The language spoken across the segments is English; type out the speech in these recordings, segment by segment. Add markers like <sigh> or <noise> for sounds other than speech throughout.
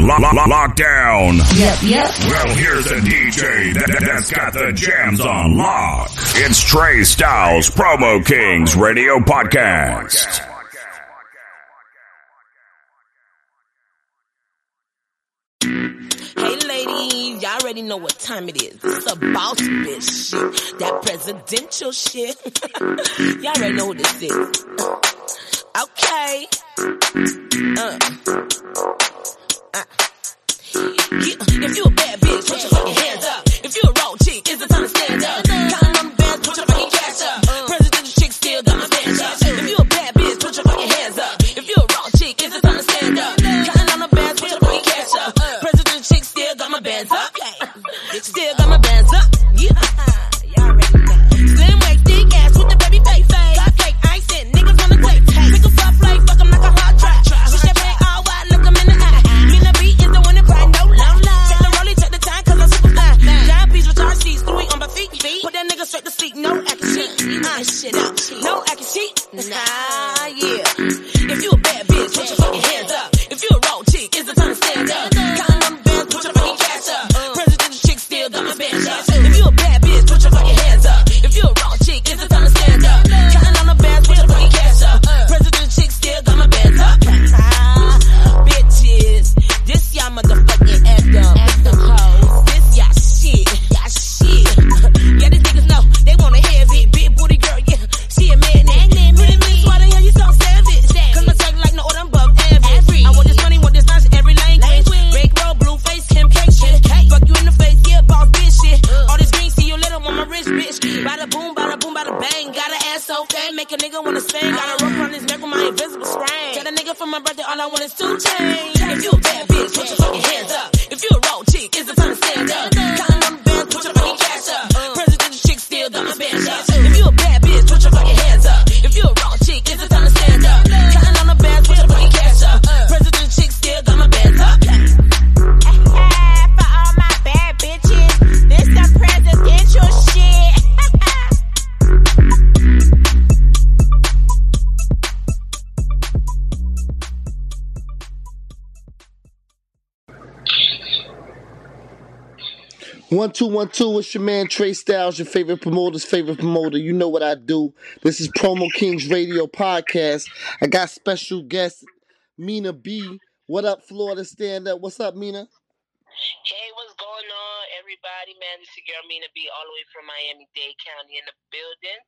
on lo- lo- lockdown. Yep, yep. Well, here's the DJ that, that's got the jams on lock. It's Trey Styles, Promo Kings Radio Podcast. Hey ladies, y'all already know what time it is. It's the boss bitch shit. That presidential shit. <laughs> y'all already know who this is. Okay. Uh. Uh. Yeah, if you a bad bitch, put your fucking hands up. If you a raw chick, it's the time to stand up. Counting on the bands, put your fucking cash up. Presidential chick still got my bands up. If you a bad bitch, put your fucking hands up. If you a raw chick, it's the time to stand up. Counting on the bands, put your fucking cash up. Presidential chick still got my bands up. Still got my bands One two one two. It's your man Trey Styles, your favorite promoter's favorite promoter. You know what I do. This is Promo Kings Radio Podcast. I got special guest Mina B. What up, Florida Stand Up? What's up, Mina? Hey, what's going on, everybody? Man, this is your girl Mina B, all the way from Miami Dade County in the building.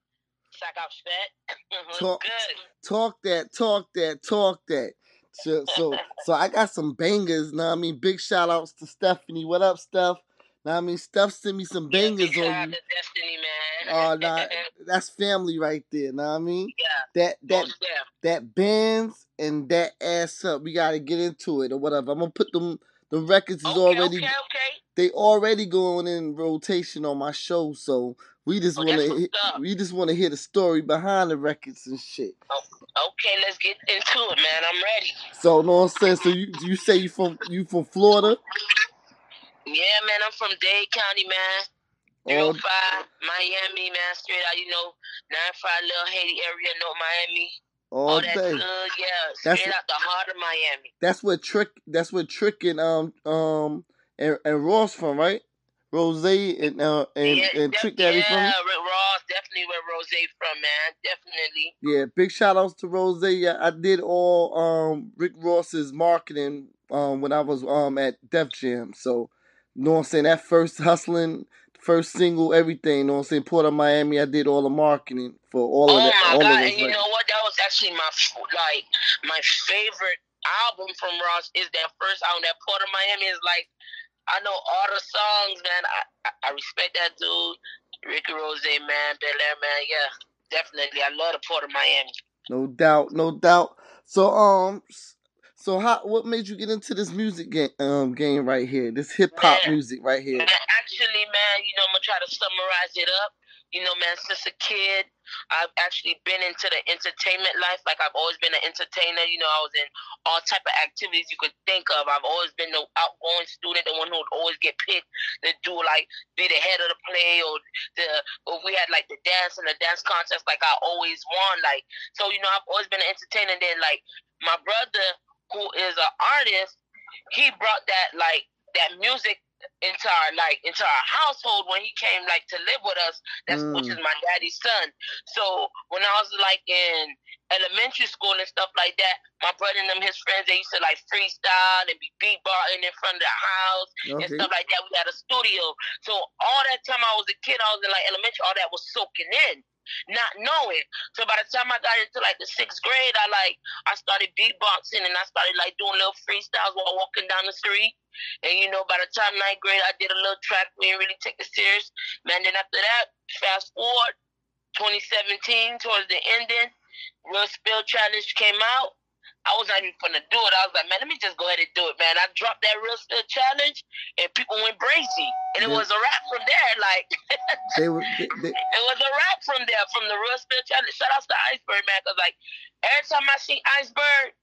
Sack out fat. <laughs> Talk- good? Talk that, talk that, talk that. So, so, so I got some bangers. Now I mean, big shout outs to Stephanie. What up, Steph? Now I mean, Steph sent me some bangers shout on you. to Destiny, man. Oh, <laughs> nah, that's family right there. Now I mean, yeah, that that that bands and that ass up. We gotta get into it or whatever. I'm gonna put them. The records is Okay, already okay, okay. they already going in rotation on my show, so we just Oh, wanna hit- we just wanna hear the story behind the records and shit. Oh, okay, let's get into it, man. I'm ready. So no sense. So you you say you from you from Florida? Yeah, man, I'm from Dade County, man. Or 305, Miami, man. Straight out, you know, 95 Little Haiti area, North Miami. all All that day. good, yeah. That's Straight what- out the heart of Miami. That's where trick. That's where trick and um um and, and Ross from right? Rose and uh and, yeah, and Trick Daddy from yeah, from. Rick Ross, definitely where Rose from, man. Definitely. Yeah, big shout outs to Rose. Yeah, I did all um Rick Ross's marketing um when I was um at Def Jam. So you know what I'm saying? That first hustling, first single, everything, you know what I'm saying? Port of Miami, I did all the marketing for all Oh of that my all god! And you know what? That was actually my like my favorite album from Ross is that first album. That Port of Miami is like I know all the songs, man. I I, I respect that dude, Ricky Rose, man, Bel Air, man. Yeah, definitely. I love the Port of Miami. No doubt, no doubt. So um so how what made you get into this music game um game right here? This hip hop music right here. Man, actually, man, you know, I'm gonna try to summarize it up. You know, man, since a kid, I've actually been into the entertainment life. Like I've always been an entertainer. You know, I was in all type of activities you could think of. I've always been the outgoing student, the one who would always get picked to do like be the head of the play or the or we had like the dance and the dance contest. Like I always won. Like so, you know, I've always been an entertainer. Then like my brother, who is an artist, he brought that like that music into our like into our household when he came like to live with us. That's which Mm. is my daddy's son. So when I was like in elementary school and stuff like that, my brother and them his friends they used to like freestyle and be beatboxing in front of the house and stuff like that. We had a studio. So all that time I was a kid, I was in like elementary, all that was soaking in, not knowing. So by the time I got into like the sixth grade, I like I started beatboxing and I started like doing little freestyles while walking down the street. And you know, by the time ninth grade, I did a little track. We didn't really take it serious. Man, then after that, fast forward, 2017, towards the ending, Real Spill Challenge came out. I was not even gonna do it. I was like, man, let me just go ahead and do it, man. I dropped that Real Spill Challenge, and people went crazy. And it Yeah. was a wrap from there. Like, <laughs> They were they, they, <laughs> it was a wrap from there, from the Real Spill Challenge. Shout out to Iceberg, man, because, like, every time I see Iceberg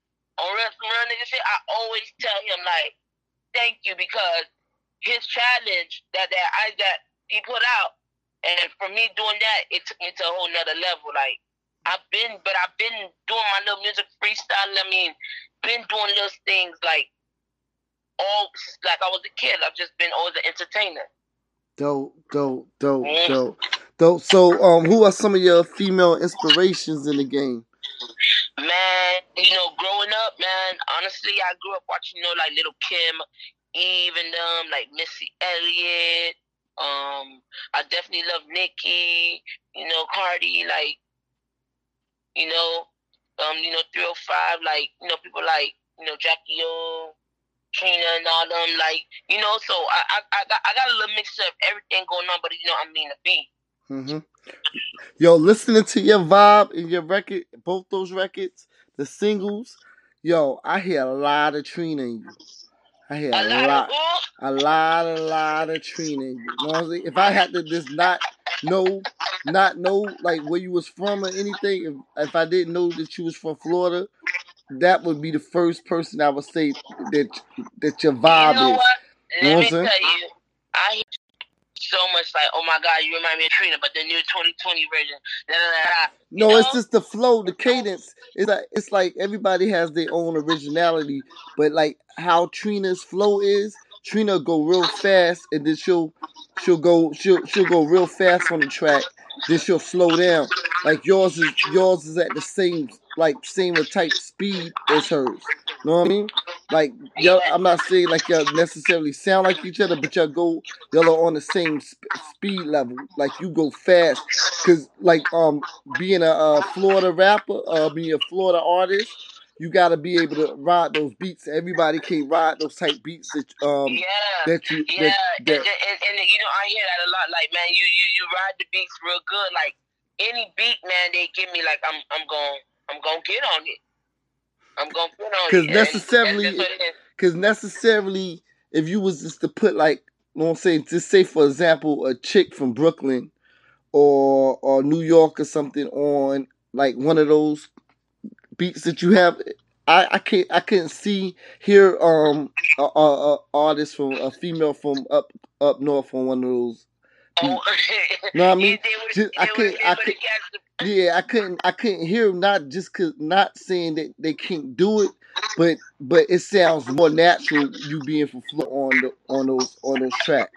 on Real, real nigga shit, I always tell him, like, thank you, because his challenge that, that I that he put out, and for me doing that, it took me to a whole nother level. Like, I've been, but I've been doing my little music freestyle. I mean, been doing those things like all like I was a kid. I've just been always an entertainer. dope, dope, dope, Mm. dope, dope. So, um, who are some of your female inspirations in the game? Man, you know, growing up, man, honestly, I grew up watching, you know, like Lil' Kim, even and them, like Missy Elliott. Um, I definitely love Nicki, you know, Cardi, like, you know, um, you know, 305, like, you know, people like, you know, Jackie O, Trina, and all them, like, you know, so I, I, I got, I got a little mix of everything going on, but you know, I mean, a beat. hmm Yo, listening to your vibe and your record, both those records, the singles, yo, I hear a lot of Trina in you. I hear A a lot lot, a lot, a lot of Trina in you. You know what I'm saying? If I had to just not know, not know like where you was from or anything, if, if I didn't know that you was from Florida, that would be the first person I would say that that your vibe you know is. what? You know Let me tell you, I hear so much like, oh my god, you remind me of Trina, but the new 2020 version. Da, da, da, da. You No, it's just the flow, the cadence. It's like it's like everybody has their own originality, but like how Trina's flow is, Trina go real fast and then she'll she'll go she'll she'll go real fast on the track, then she'll slow down. Like yours is yours is at the same like same type speed as hers. Know what I mean? Like y'all, I'm not saying like y'all necessarily sound like each other, but y'all go y'all are on the same sp- speed level. Like you go fast, cause like um being a, Florida rapper, uh being a Florida artist, you gotta be able to ride those beats. Everybody can't ride those type beats that um yeah. that you Yeah, that, and, that and, and, and, you know I hear that a lot. Like, man, you you you ride the beats real good. Like any beat, man, they give me like I'm I'm going I'm gonna get on it. I'm gonna get on 'Cause it. Necessarily- and that's what it is. Cause necessarily, if you was just to put like, you know what I'm saying, just say for example, a chick from Brooklyn or or New York or something on like one of those beats that you have, I I can't I couldn't see here um a, a, a artist from a female from up up north on one of those. Oh, <laughs> Know what I mean? Just- I couldn't- I could- would've catch the- Yeah, I couldn't I couldn't hear them not just cause not saying that they can't do it, but but it sounds more natural you being from Florida on the on those on those tracks.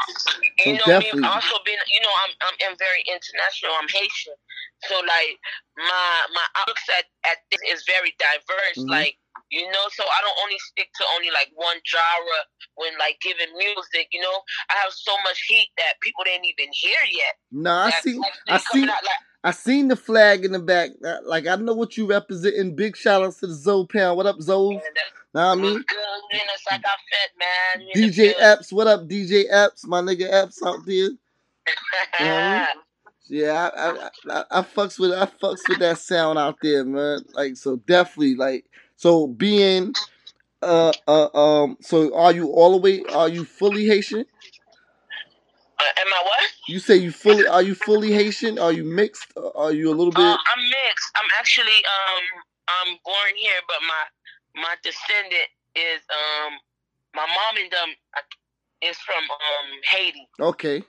You So know, definitely. me also being, you know, I'm, I'm I'm very international. I'm Haitian, so like my my outlooks at at this is very diverse. Mhm. Like you know, so I don't only stick to only like one genre when like giving music. You know, I have so much heat that people didn't even hear yet. Nah, I see I see out like I seen the flag in the back. Uh, Like I know what you representing. Big shout outs to the Zoe Pound. What up, Zoe? man, that Know what I mean? good. You it's like I fed man. You in the DJ. Epps, what up, DJ Epps? My nigga Epps out there. <laughs> Yeah, I, I, I, I fucks with I fucks with that sound out there, man. Like so, definitely like so being uh uh um. So are you all the way? Are you fully Haitian? Uh, am I what? You say you fully? Are you fully Haitian? Are you mixed? Are you a little bit? Uh, I'm mixed. I'm actually um I'm born here, but my my descendant is um my mom and them uh, is from um Haiti. Okay.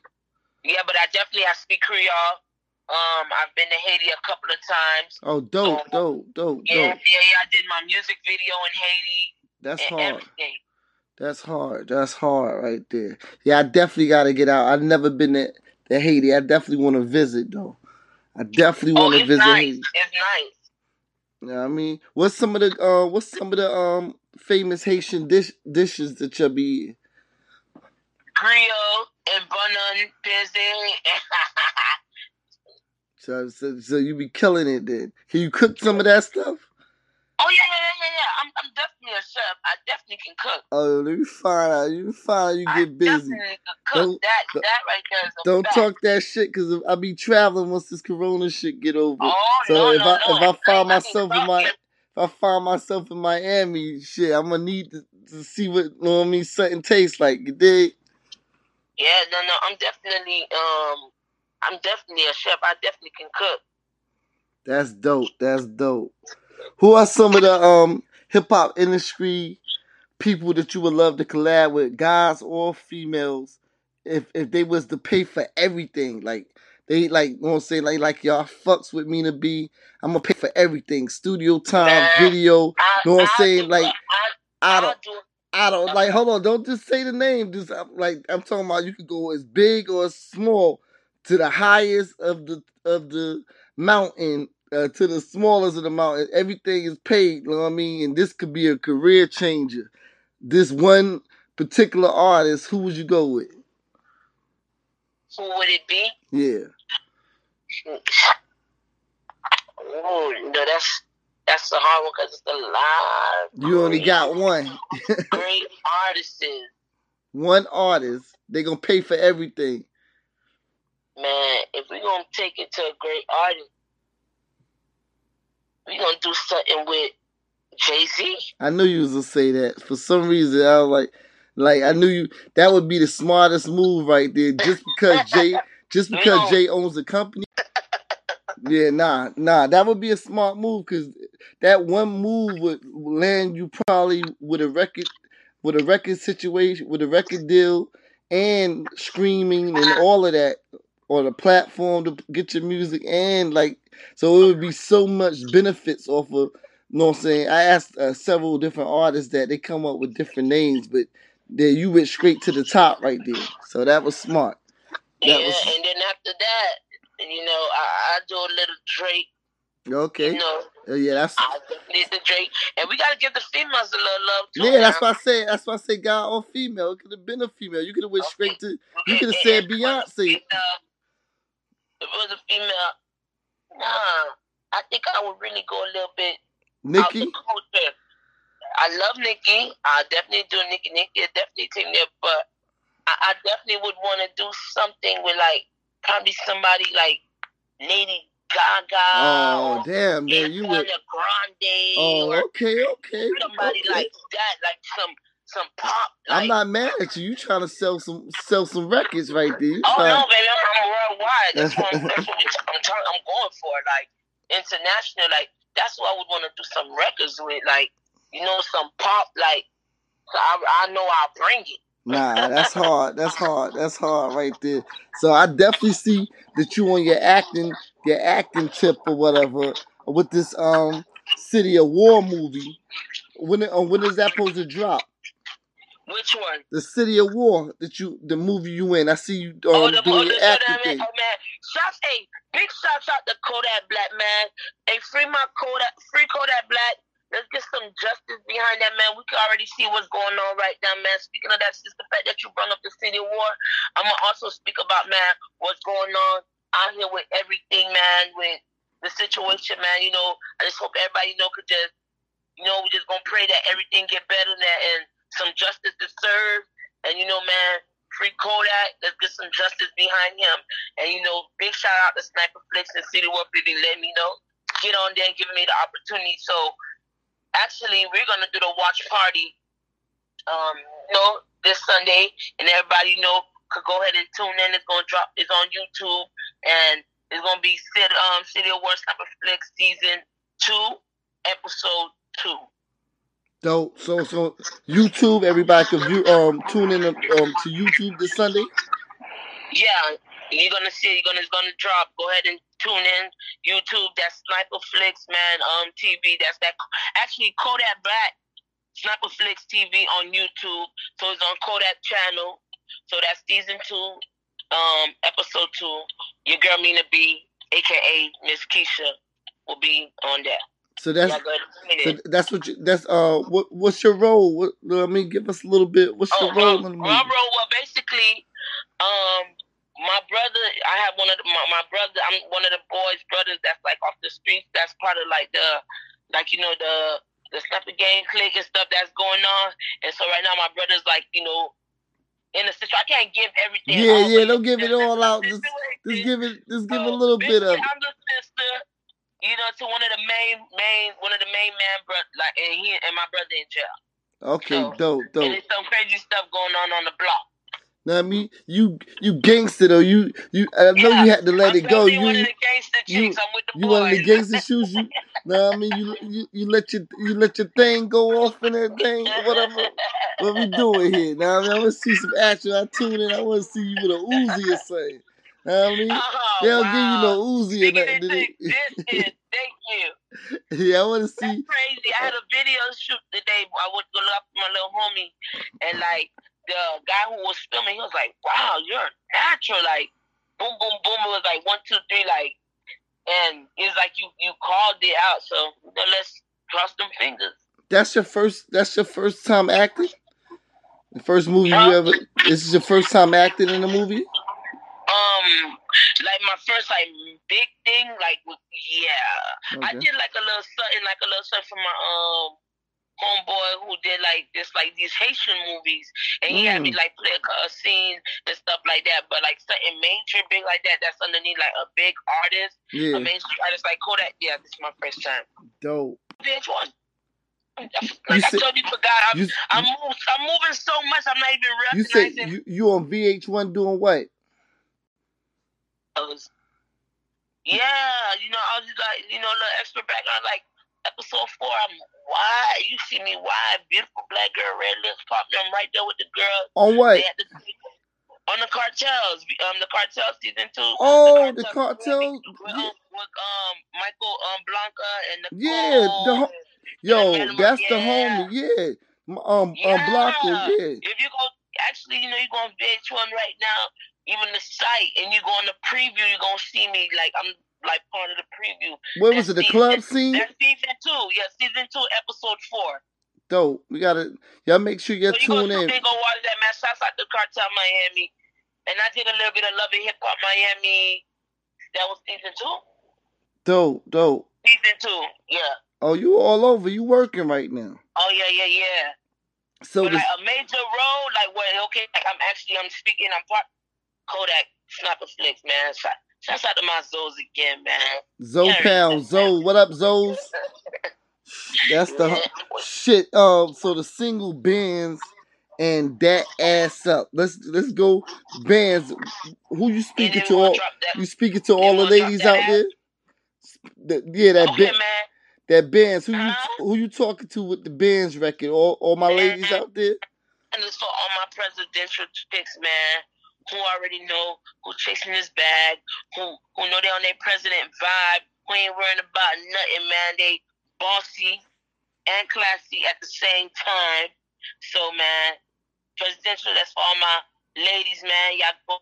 Yeah, but I definitely I speak Creole. Um, I've been to Haiti a couple of times. Oh, dope, dope, dope, Yeah, yeah, dope. yeah. I did my music video in Haiti That's hard. everything. That's hard. That's hard right there. Yeah, I definitely got to get out. I've never been to, to Haiti. I definitely want to visit though. I definitely Oh, want to it's visit nice. Haiti. It's nice. You know what I mean, what's some of the uh, what's some of the um famous Haitian dish dishes that you'll be eating? Creole and busy. <laughs> So, so so you be killing it then. Can you cook some of that stuff? Oh yeah, yeah, yeah, yeah, yeah. I'm, I'm definitely a chef. I definitely can cook. Oh, let me find out. You find out you I get busy. definitely can cook. Don't- that that right there is a Don't fact. talk that shit because I be traveling once this Corona shit get over. Oh So no, if no, I no. if I find I myself in my if I find myself in Miami, shit, I'm gonna need to, to see what you know what I mean something tastes like. You dig? Yeah, no, no. I'm definitely um, I'm definitely a chef. I definitely can cook. That's dope. That's dope. Who are some of the um hip hop industry people that you would love to collab with, guys or females, if if they was to pay for everything, like they like you know what I'm saying, like like y'all fucks with me to be, I'm gonna pay for everything, studio time, Man, video. I, Know what I'm saying? Like, I, I I'll don't, do. I don't like. Hold on, don't just say the name. Just I'm, like I'm talking about, you could go as big or as small to the highest of the of the mountain uh, to the smallest of the mountain. Everything is paid. You know what I mean? And this could be a career changer. This one particular artist, who would you go with? Who would it be? Yeah, Oh no, that's that's the hard one because it's a lot. you only got one. <laughs> great artists. one artist. They gonna pay for everything. Man, if we gonna take it to a great artist, we gonna do something with Jay Z. I knew you was gonna say that. For some reason, I was like, like I knew you. That would be the smartest move right there. Just because <laughs> Jay, just because Jay owns the company. Yeah, nah, nah. That would be a smart move because that one move would land you probably with a record, with a record situation, with a record deal, and screaming and all of that, or the platform to get your music and like. So it would be so much benefits off of you know what I'm saying? I asked uh, several different artists that they come up with different names, but then you went straight to the top right there. So that was smart. That yeah, was- and then after that, you know, I, I do a little Drake. Okay. You know, Uh, yeah, that's I Drake, and we gotta give the females a little love too. yeah. That's now. why I say that's why I say guy or female. It could have been a female. You could have went straight to. You could have said if it was a Beyonce. If it was a female, nah, I think I would really go a little bit Nicki. I love Nicki. I definitely do Nicki. Nicki is definitely take me there, but I, I definitely would want to do something with like probably somebody like Lady Gaga. Oh damn, man, you. Ariana Grande. Oh okay, okay, somebody okay. like that, like some some pop. Like, I'm not mad at you. You trying to sell some sell some records right there. You Oh trying- no, baby, I'm, I'm worldwide. That's what, I'm, that's what we, <laughs> I'm trying. I'm going for. Like international. Like that's what I would want to do some records with. Like you know, some pop. Like so I, I know I'll bring it. Nah, that's <laughs> hard. That's hard. That's hard right there. So I definitely see that you on your acting, your acting tip or whatever with this um City of War movie. When uh, when is that supposed to drop? Which one? The City of War that you the movie you in. I see you oh, um, the doing oh, the acting thing. oh man, shouts, hey, big shouts out to Kodak Black man. Hey, free my Kodak, free Kodak Black. Let's get some justice behind that man. We can already see what's going on right now, man. Speaking of that, just the fact that you brought up the city of war, I'm gonna also speak about man what's going on out here with everything, man, with the situation, man. You know, I just hope everybody you know could just, you know, we just gonna pray that everything get better and, that, and some justice is served. And you know, man, free Kodak. Let's get some justice behind him. And you know, big shout out to Sniper Flicks and City War Baby. letting me know. Get on there and giving me the opportunity. So actually, we're gonna do the watch party. Um, you know, this Sunday, and everybody you know could go ahead and tune in. It's gonna drop. It's on YouTube, and it's gonna be City, um, City of War Sniper Flicks season two, episode two. Dope. So so YouTube, everybody can view um tune in um to YouTube this Sunday. Yeah, you're gonna see. You're gonna it's gonna drop. Go ahead and tune in. YouTube. That's Sniper Flicks, man. Um, TV. That's that. Actually, Kodak Black. Sniper Flicks TV on YouTube. So it's on Kodak channel. So that's season two, um, episode two. Your girl Mina B, aka Miss Keisha, will be on there. So that's Y'all go ahead and so that's what you that's uh what what's your role? What I mean, give us a little bit. What's Oh, your role um, in the movie? my role, well, basically, um, my brother, I have one of the, my, my brother, I'm one of the boys' brothers that's like off the streets. That's part of like the, like you know the the Sniper Gang clique and stuff that's going on. And so right now, my brother's like you know in the situation. I can't give everything. Yeah, yeah, don't give it all out. Just just give it just give so, a little bit of I'm the sister, you know, to one of the main, main, one of the main man, bro, like, and he and my brother in jail. Okay, so- dope, And dope. there's some crazy stuff going on on the block. Now I mean you you gangster though. You you I know you had to let I'm it go. You one You of the gangster you- chicks. I'm with the you boys. one of the gangster shoes. You know what I mean you you you let your you let your thing go off and everything whatever. What we doing here? Now I mean I want to see some action. I tune in. I want to see you with a Uzi or something. Know what I mean Oh, they don't wow. give you no Uzi or nothing. thank you. <laughs> yeah, I want to That's see. crazy. I had a video shoot today. I went to look up my little homie, and like the guy who was filming, he was like, "Wow, you're natural." Like, boom, boom, boom. It was like one, two, three, like, and it's like you you called it out. So you know, let's cross them fingers. That's your first. That's your first time acting. The first movie you ever. This is your first time acting in a movie. Um, like my first like big thing, like yeah. I did like a little something, like a little something for my um homeboy who did like this, like these Haitian movies, and he had me Mm. like play a, a scene and stuff like that. But like something major, big like that, that's underneath like a big artist, Yeah, a mainstream artist like Kodak. Yeah, this is my first time. dope. Bitch, one. Like You I said- told you, forgot. I'm, You I'm, move, I'm moving so much. I'm not even you said recognizing. you you on VH1 doing what? those. Yeah, you know, I was just like, you know, a little extra background, like episode four. I'm wide. You see me wide, beautiful black girl, red lips popping. I'm right there with the girl. On what? The, on the cartels, um, the cartel season two. Oh, the Cartels cartel. With, um, with um Michael um Blanco and the Yeah, the ho- Yo, that's the homie. Yeah, um, um, Yeah. Blanco. Yeah. If you go, actually, you know, you go on VH1 right now, even the site, and you go on the preview, you're gonna see me like I'm like part of the preview. What was it? The club scene? That's season two. Yeah, season two, episode four. Dope. We gotta. Y'all make sure you so you tune in. go watch that man. Shouts out to Cartel Miami, and I did a little bit of Love and Hip Hop Miami. That was season two. Dope, dope. Season two. Yeah. Oh, you all over. You working right now. Oh yeah, yeah, yeah. So this, like a major role, like what? Okay, like I'm actually I'm speaking. I'm part Kodak Sniper Flicks, man. Shout, shouts out to my Zoes again, man. Pound, Zoe. What up, Zoes? <laughs> That's the shit. Um, so the single bands and that ass up. Let's let's go bands. Who you speaking to? All you speaking to all the ladies that out there? The- yeah, that okay, band, man. that bands. Who you who you talking to with the bands record? All all my ladies out there. And it's for all my presidential chicks, man, who already know who chasing this bag, who who know they on their president vibe, who ain't worrying about nothing, man. They bossy and classy at the same time. So, man, presidential. That's for all my ladies, man. Y'all go.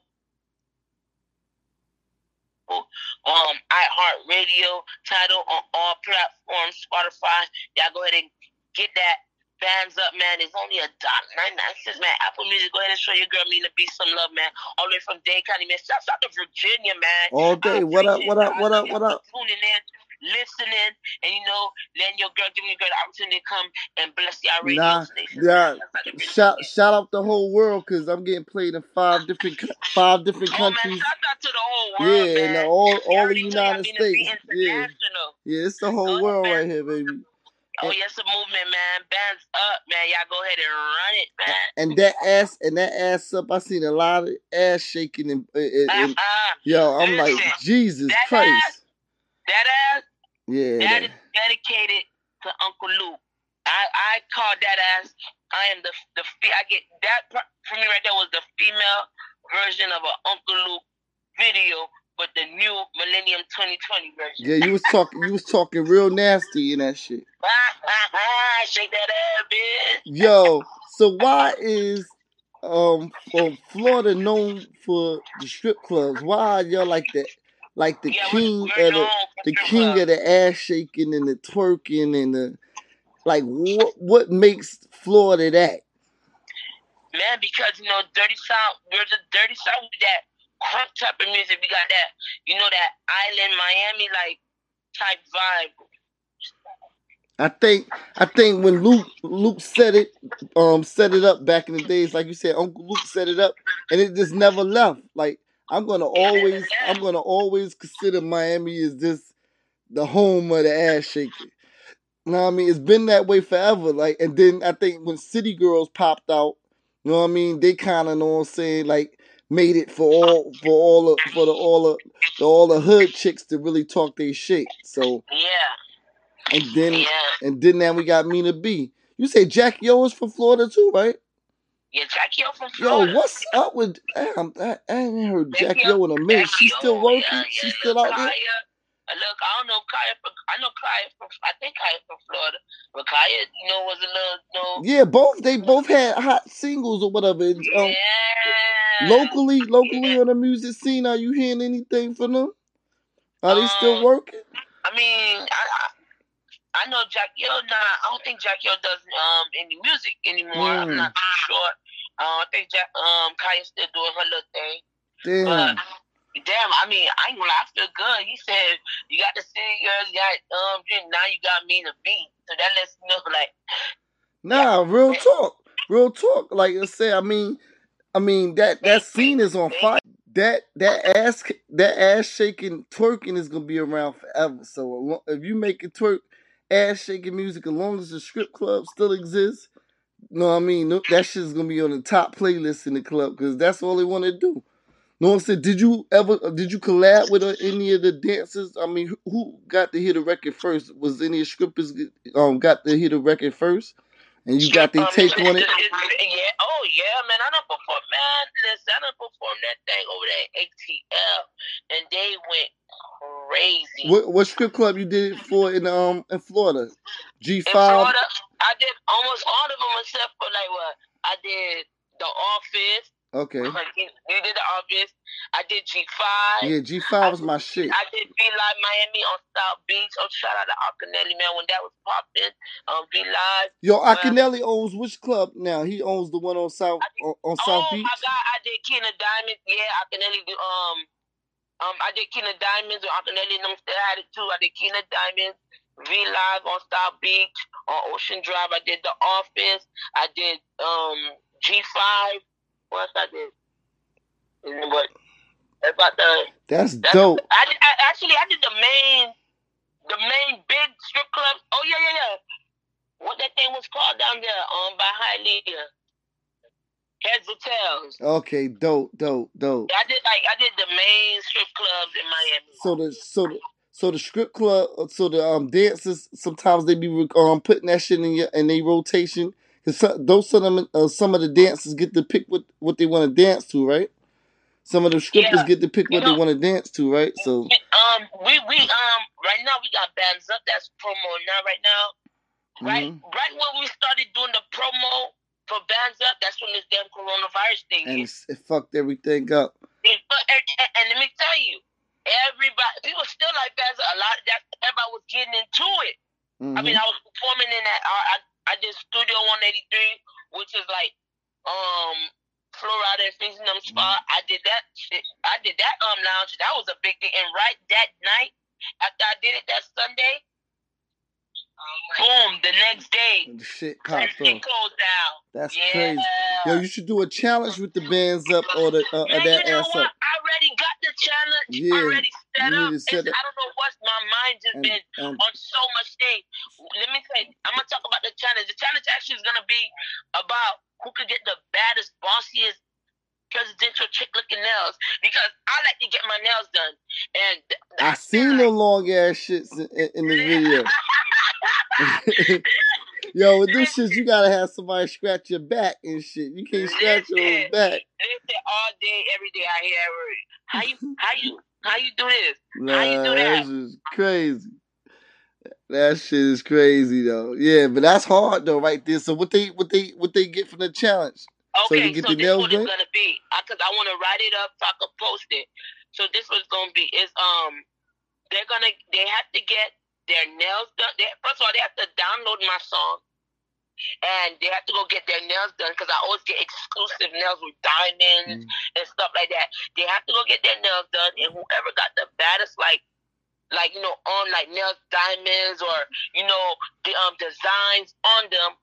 Um, iHeartRadio title on all platforms, Spotify. Y'all go ahead and get that Bands up, man. It's only a dollar ninety nine cents, man. Apple Music, go ahead and show your girl Mina B some love, man. All the way from Dade County, man. Shouts out to Virginia, man. All day. What up? What up? y'all. What up? What up? Tuning in, listening, and you know, letting your girl giving your girl the opportunity to come and bless y'all radio Nah, station. yeah. man. Shouts out to Virginia. Shout shout out the whole world because I'm getting played in five different five different Oh man, countries. shout out to the whole world, Yeah, man. and the- all all the already know y'all United States. Yeah, yeah, it's the whole Go world ahead. right here, baby. Oh yes, a movement, man. Bands up, man. Y'all go ahead and run it, man. And that ass and that ass up, I seen a lot of ass shaking and, and, and Uh-uh. yo, I'm like Jesus that Christ. ass- That ass Yeah, That that- is dedicated to Uncle Luke. I I call that ass. I am the the I get that for me right there was the female version of an Uncle Luke video but the new Millennium 2020 version. Yeah, you was talking. You was talking real nasty in that shit. <laughs> Shake that ass, bitch. Yo, so why is um um, Florida known for the strip clubs? Why are y'all like that? like the Yeah, king we're, we're of the the king of the ass shaking and the twerking and the like what what makes Florida that? Man, because you know, Dirty South, we're the Dirty South with that crunk type of music. We got that, you know, that island Miami like type vibe. I think I think when Luke Luke set it um set it up back in the days, like you said, Uncle Luke set it up and it just never left. Like I'm gonna always I'm gonna always consider Miami as this the home of the ass shaking. You know what I mean? It's been that way forever. Like and then I think when City Girls popped out, you know what I mean, they kinda know what I'm saying, like made it for all for all the for the all the, the all the hood chicks to really talk their shit. So Yeah, and then yeah, and then now we got Mina B. You say Jackie O is from Florida too, right? yeah. Jackie O from Florida. Yo, what's up with damn, I, I ain't heard Jack Jackie O in a minute. Jackie She still working? Yeah, yeah, She still out there? Khia, look, I don't know Khia. From, I know Khia from. I think Khia from Florida, but Khia, you know, was a little, you know, Yeah, both they both had hot singles or whatever. And, Um, yeah. locally, locally Yeah. on the music scene, are you hearing anything from them? Are they still Um, working? I mean, I, I, I know Jackie O. Nah, I don't think Jackie O does um any music anymore. I'm Mm. not too sure. Uh, I think Jack um Khia's still doing her little thing. Damn. But damn, I mean, I ain't gonna lie, I feel good. He said you got the city girls, you got um, drink, now you got me to beat. So that lets you know, like, Nah, real talk. Real talk. Like I said, I mean I mean that that scene is on fire. That that ass that ass shaking twerking is gonna be around forever. So if you make it twerk ass shaking music, as long as the strip club still exists, you know what I mean that shit's gonna be on the top playlist in the club because that's all they want to do. No one said, did you ever did you collab with uh, any of the dancers? I mean, who, got to hear the record first? Was any of the strippers um got to hear the record first? And you got their um, take on it? Yeah, oh yeah, man. I done perform, man. Listen, I done performed that thing over there at ATL, and they went crazy. What what strip club you did it for in um in Florida? G five I did almost all of them except for like what I did. The Office. Okay. Like, you, you did the Office. I did G five. Yeah, G five was my shit. I did V Live Miami on South Beach. Oh, shout out to Arcanelli, man, when that was popping. Um, V Live. Yo, Akinelli owns which club now? He owns the one on South on, on South oh Beach. my God, I did King of Diamonds. Yeah, Arcanelli. do, Um, um, I did King of Diamonds. Or Arcanelli and them still had it too. I did King of Diamonds. V Live on South Beach on Ocean Drive. I did The Office. I did um G five. Else I did? And What about the That's That's, dope. I, I actually I did the main, the main big strip club. Oh yeah, yeah, yeah. What that thing was called down there, um, by Hialeah. Heads or tails. Okay, dope, dope, dope. I did like I did the main strip clubs in Miami. So the so the so the strip club, so the um dancers sometimes they be um putting that shit in your in their rotation because those some of uh, some of the dancers get to pick what what they want to dance to, right? Some of the strippers Yeah. get to pick what You they want to dance to, right? So Um, we we um right now we got bands up. That's promo now. Right now, right Mhm. right when we started doing the promo for bands up, that's when this damn coronavirus thing and hit. it fucked everything up. And, and, and, let me tell you, everybody, people still like that. A lot, that everybody was getting into it. I mean, Mhm. I was performing in that. I, I, I did Studio 183, which is like, um, Florida and Phoenix them spot. I did that shit. I did that um lounge. That was a big thing. And right that night, after I did it that Sunday, boom, the next day, The shit popped off. closed down. That's yeah. crazy. Yo, you should do a challenge with the bands up or the uh, or Man, that you know ass what? up. I already got the challenge Yeah, already set up. set it- I don't know what's my mind just And, been and on so much things. Let me say, I'm gonna talk about the challenge. The challenge actually is gonna be about who could get the baddest, bossiest presidential chick looking nails because I like to get my nails done. And th- I seen the long ass shits in, in the <laughs> video. <laughs> <laughs> Yo, with this shit, you gotta have somebody scratch your back and shit. You can't scratch your own Listen. back. Listen, all day, every day, I hear that word. How you, how you, how you do this? Nah, How you do that? that's crazy. That shit is crazy though. Yeah, but that's hard though, right there. So what they what they what they get from the challenge? So you Okay, get so, the this nails what it's gonna be, because I want to write it up so I can post it. So this was gonna be is um, they're gonna they have to get their nails done. They, first of all, they have to download my song, and they have to go get their nails done because I always get exclusive nails with diamonds Mm. and stuff like that. They have to go get their nails done, and whoever got the baddest like. Like you know, on like nails, diamonds, or you know, the um designs on them,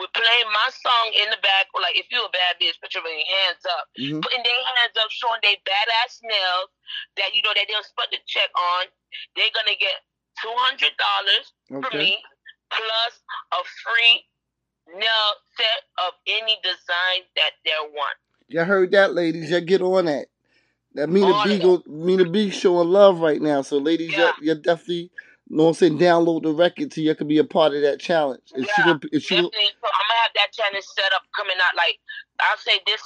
we're playing my song in the back, or like if you're a bad bitch, put your hands up. Mhm. Putting their hands up, showing their badass nails that you know that they'll split the check on. They're gonna get two hundred dollars Okay. me plus a free nail set of any design that they want. Y'all heard that, ladies. Y'all get on that. That Mina B go, Mina B showing love right now. So ladies, Yeah. y'all definitely know what I'm saying, download the record so you can be a part of that challenge. If Yeah, gonna, if she gonna, Definitely. So I'm gonna have that challenge set up coming out like I'll say this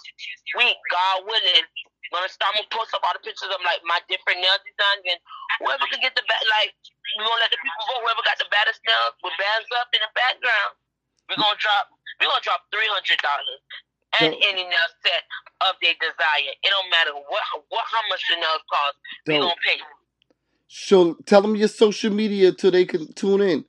week, God willing. I'm gonna start I'm gonna post up all the pictures of like my different nail designs and whoever can get the best like we're gonna let the people vote, whoever got the baddest nails with bands up in the background, we're gonna drop we're gonna drop three hundred dollars and any nail set of their desire. It don't matter what what how much the nails cost, we gonna pay. So tell them your social media so they can tune in.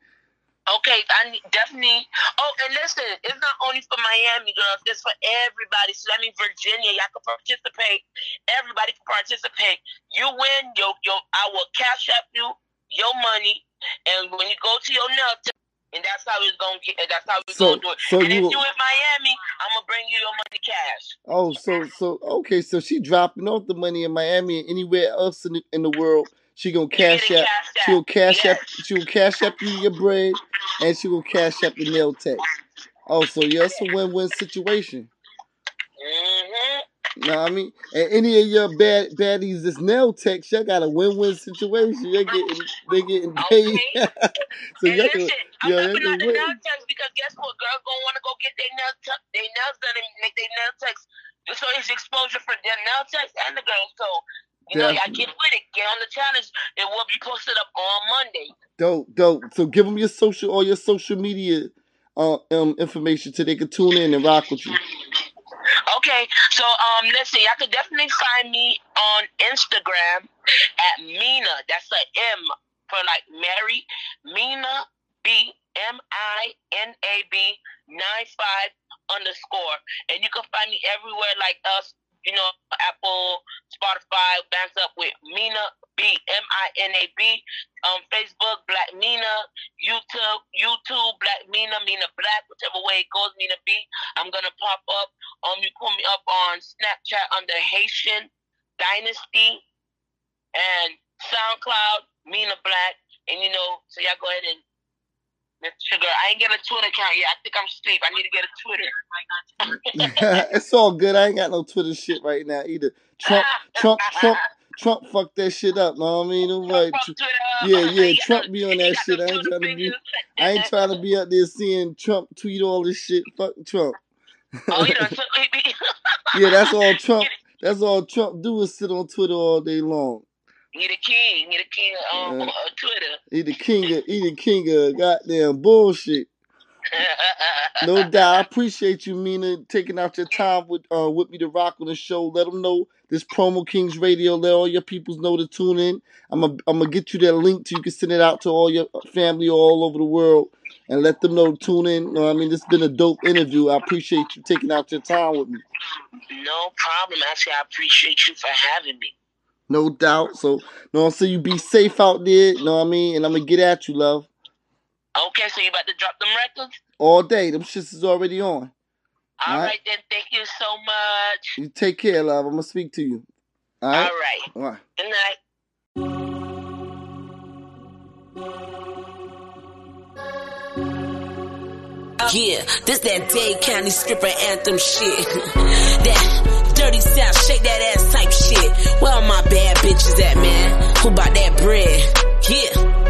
Okay, I need, definitely. Oh, and listen, it's not only for Miami girls; it's for everybody. So that means Virginia, y'all can participate. Everybody can participate. You win, yo, yo. I will cash up you your money, and when you go to your nail tech, and that's how it's gonna get. That's how we're So- gonna do it. so and you- if you in Miami, I'm gonna bring you your money cash. Oh, so so okay, so she dropping off the money in Miami and anywhere else in the, in the world. She gonna cash get it out. She will out. cash Yes. up. She will cash up you your bread, and she will cash up the nail tech. Oh, so yeah, it's a win-win situation. Mm-hmm. Know what I mean? And any of your bad baddies that's nail techs, y'all got a win-win situation. You're getting they getting paid. <laughs> so and y'all can, listen, I'm yeah, yeah, they not the nail techs because guess what? Girls gonna want to go get their nails, t- their nails done and make their nail techs. So it's exposure for their nail techs and the girls. So you know, y'all get with it. Get on the challenge. It will be posted up on Monday. Dope, dope. So give them your social, all your social media uh, um information so they can tune in and rock with you. Okay, so um, listen, y'all can definitely find me on Instagram at Mina. That's a M for like Mary. Mina B M I N A B nine five underscore, and you can find me everywhere like us. You know, Apple, Spotify, bands up with Mina B M I N A B. Um, Facebook, Black Mina. YouTube, YouTube, Black Mina, Mina Black, whichever way it goes, Mina B. I'm gonna pop up. Um, you pull me up on Snapchat under Haitian Dynasty and SoundCloud, Mina Black, and you know, so y'all go ahead and Miss Sugar. I ain't get a Twitter account yet. I think I'm asleep. I need to get a Twitter. <laughs> <laughs> <laughs> it's all good. I ain't got no Twitter shit right now either. Trump, Trump, Trump, Trump fucked that shit up. Know what I mean? Like, yeah, yeah, Trump be on that shit. I ain't trying to be. I ain't trying to be out there seeing Trump tweet all this shit. Fuck Trump. Oh, <laughs> Yeah, that's all Trump. That's all Trump do is sit on Twitter all day long. He the king. He the king of um, uh, Twitter. He the king of, he the king of goddamn bullshit. No <laughs> doubt. I appreciate you, Mina, taking out your time with uh with me to rock on the show. Let them know this promo Kings Radio. Let all your peoples know to tune in. I'm gonna I'm gonna get you that link so you can send it out to all your family all over the world and let them know to tune in. You know what I mean, this has been a dope interview. I appreciate you taking out your time with me. no problem. Actually, I appreciate you for having me. No doubt. So, you know what I'm saying? You be safe out there, you know what I mean? And I'm gonna get at you, love. Okay, so you about to drop them records? All day. Them shits is already on. All All right. right. then. Thank you so much. You take care, love. I'm gonna speak to you. All All right? right. All right. Good night. Yeah, this that Dade County stripper anthem shit. <laughs> that dirty south, shake that ass type shit. Where all my bad bitches at, man? Who bought that bread? Yeah,